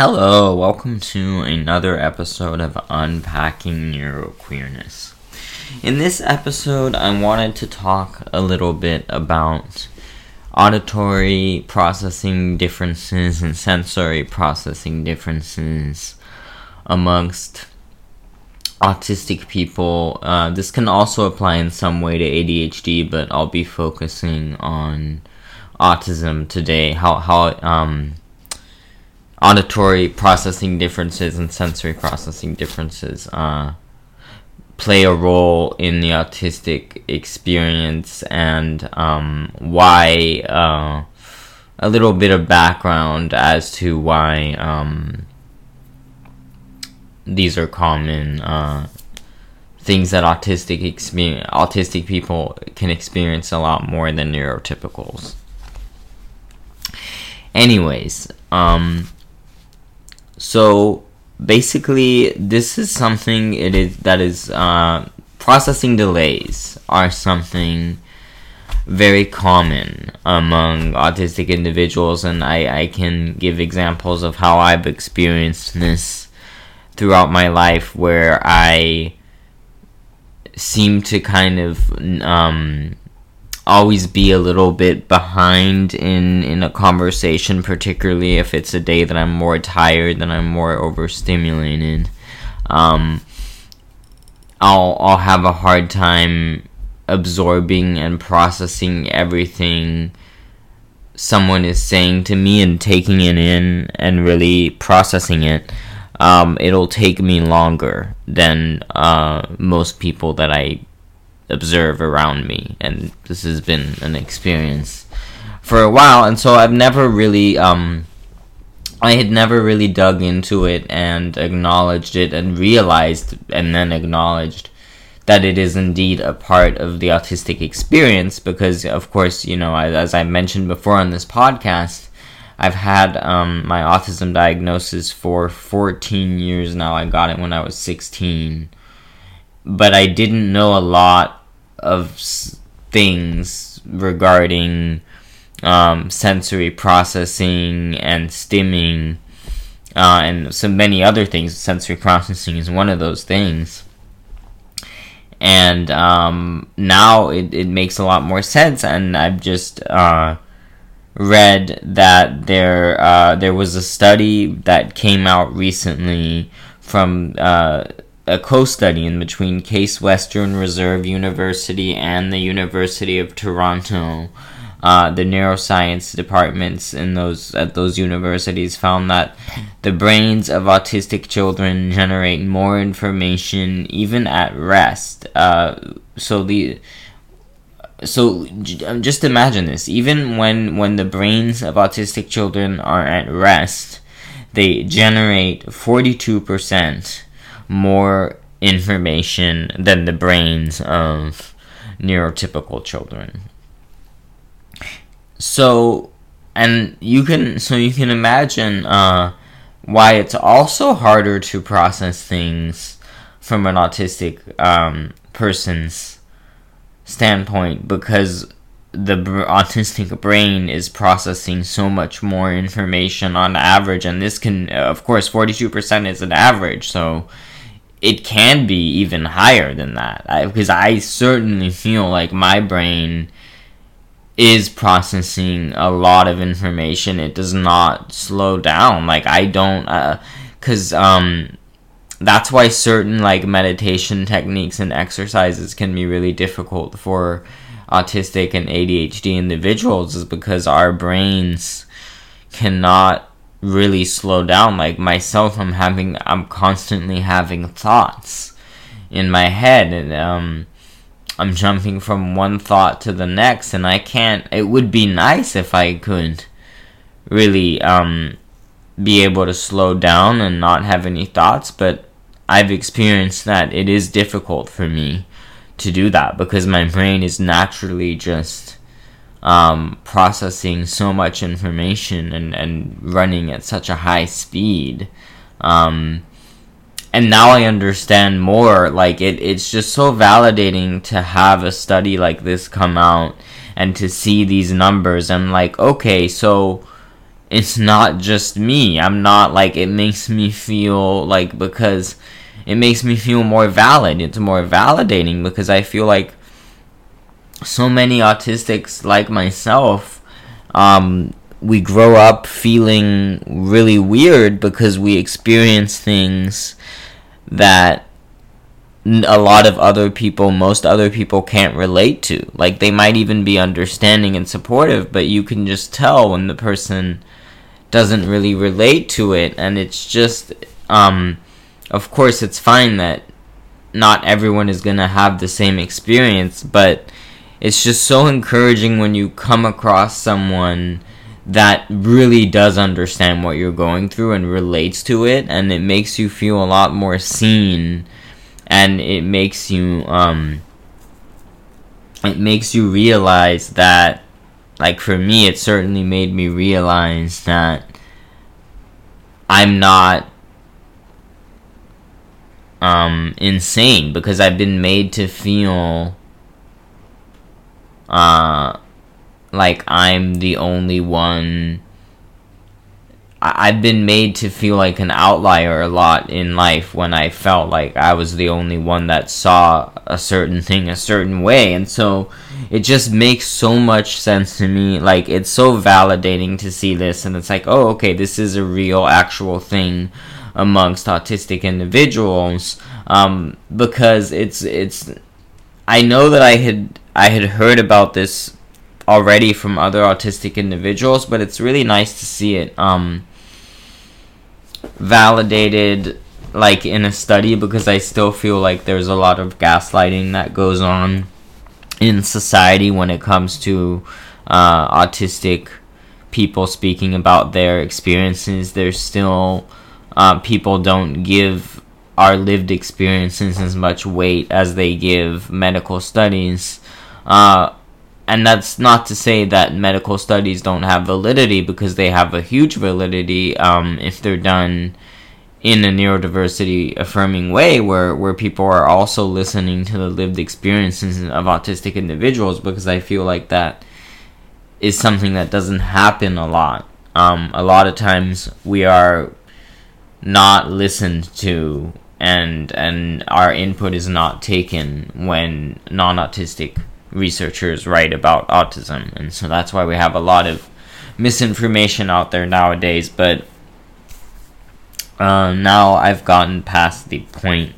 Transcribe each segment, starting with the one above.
Hello, welcome to another episode of Unpacking Neuroqueerness. In this episode, I wanted to talk a little bit about auditory processing differences and sensory processing differences amongst autistic people. Uh, this can also apply in some way to ADHD, but I'll be focusing on autism today. How how um auditory processing differences and sensory processing differences uh, play a role in the autistic experience and um, why uh, a little bit of background as to why um, these are common uh, things that autistic experience autistic people can experience a lot more than neurotypicals. Anyways um, so basically, this is something it is that is uh, processing delays are something very common among autistic individuals, and I, I can give examples of how I've experienced this throughout my life where I seem to kind of um, always be a little bit behind in in a conversation particularly if it's a day that I'm more tired than I'm more overstimulated. Um I'll I'll have a hard time absorbing and processing everything someone is saying to me and taking it in and really processing it. Um, it'll take me longer than uh, most people that I observe around me, and this has been an experience for a while. And so I've never really, um, I had never really dug into it and acknowledged it and realized and then acknowledged that it is indeed a part of the autistic experience because, of course, you know, as I mentioned before on this podcast, I've had um, my autism diagnosis for 14 years now. I got it when I was 16. But I didn't know a lot of things regarding um, sensory processing and stimming uh, and so many other things. Sensory processing is one of those things. And um, now it, it makes a lot more sense, and I've just uh, read that there uh, there was a study that came out recently from uh, a co-study in between Case Western Reserve University and the University of Toronto. Uh, the neuroscience departments in those at those universities found that the brains of autistic children generate more information even at rest. Uh, so the so um, just imagine this: even when when the brains of autistic children are at rest, they generate forty two percent more information than the brains of neurotypical children. So, and you can so you can imagine uh, why it's also harder to process things from an autistic um, person's standpoint because the autistic brain is processing so much more information on average and this can of course 42% is an average so it can be even higher than that. Because I, I, certainly feel like my brain is processing a lot of information. It does not slow down. Like i don't because uh, um that's why certain like meditation techniques and exercises can be really difficult for autistic and adhd individuals is because our brains cannot really slow down. Like myself, I'm having, I'm constantly having thoughts in my head, and um, I'm jumping from one thought to the next, and I can't. It would be nice if I could really um, be able to slow down and not have any thoughts, but I've experienced that it is difficult for me to do that because my brain is naturally just um, processing so much information and, and running at such a high speed. Um, and now I understand more. Like it, it's just so validating to have a study like this come out and to see these numbers. I'm like, okay, so it's not just me. I'm not like it makes me feel like because it makes me feel more valid. It's more validating because I feel like so many autistics like myself um, we grow up feeling really weird because we experience things that a lot of other people, most other people can't relate to. Like they might even be understanding and supportive, but you can just tell when the person doesn't really relate to it and it's just um of course it's fine that not everyone is going to have the same experience, but it's just so encouraging when you come across someone that really does understand what you're going through and relates to it and it makes you feel a lot more seen and it makes you um it makes you realize that like for me it certainly made me realize that I'm not um insane because I've been made to feel uh like I'm the only one. I- I've been made to feel like an outlier a lot in life when I felt like I was the only one that saw a certain thing a certain way. And so it just makes so much sense to me. Like, it's so validating to see this. And it's like, oh, okay, this is a real, actual thing amongst autistic individuals. Um, because it's, it's, I know that I had, I had heard about this already from other autistic individuals, but it's really nice to see it um, validated like in a study because I still feel like there's a lot of gaslighting that goes on in society when it comes to uh, autistic people speaking about their experiences. There's still uh, people don't give our lived experiences as much weight as they give medical studies. Uh, and that's not to say that medical studies don't have validity because they have a huge validity um, if they're done in a neurodiversity affirming way where, where people are also listening to the lived experiences of autistic individuals because I feel like that is something that doesn't happen a lot. Um, a lot of times we are not listened to and and our input is not taken when non-autistic researchers write about autism, and so that's why we have a lot of misinformation out there nowadays. But uh, now I've gotten past the point,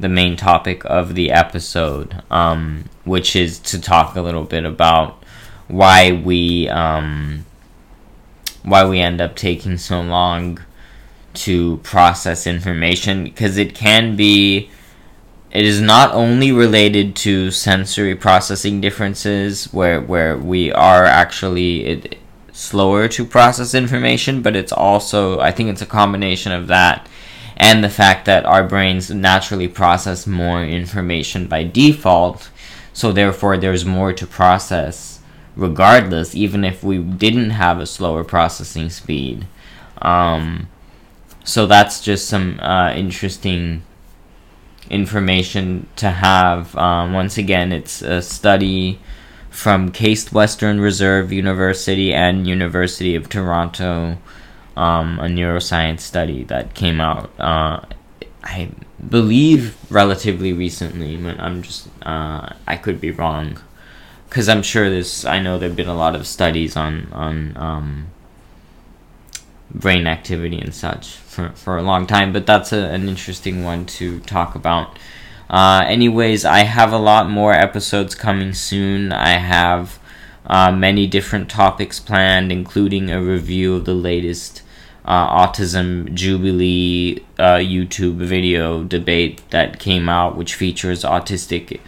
the main topic of the episode, um, which is to talk a little bit about why we um, why we end up taking so long to process information because it can be it is not only related to sensory processing differences, where where we are actually it, slower to process information, but it's also I think it's a combination of that and the fact that our brains naturally process more information by default, so therefore there's more to process regardless, even if we didn't have a slower processing speed. Um, so that's just some uh, interesting information to have. Um, once again, it's a study from Case Western Reserve University and University of Toronto, um, a neuroscience study that came out. Uh, I believe relatively recently, but I'm just uh, I could be wrong, because I'm sure this. I know there've been a lot of studies on on um, brain activity and such for, for a long time, but that's a, an interesting one to talk about. Uh, anyways, I have a lot more episodes coming soon. I have uh, many different topics planned, including a review of the latest uh, Autism Jubilee uh, YouTube video debate that came out, which features autistic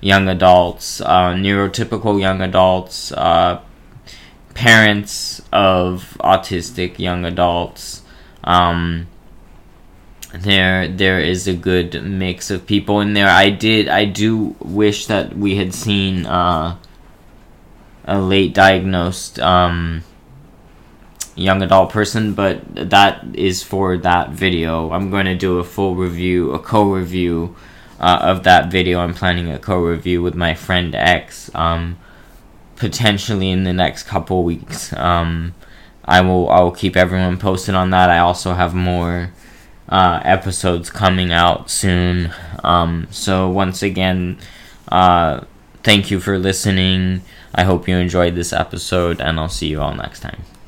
young adults, uh, neurotypical young adults, uh, parents of autistic young adults. Um, there there is a good mix of people in there. I did I do wish that we had seen uh, a late diagnosed um, young adult person, but that is for that video. I'm going to do a full review, a co-review uh, of that video. I'm planning a co-review with my friend X. Um, potentially in the next couple weeks. Um, I will I will keep everyone posted on that. I also have more uh, episodes coming out soon. Um, so once again, uh, thank you for listening. I hope you enjoyed this episode, and I'll see you all next time.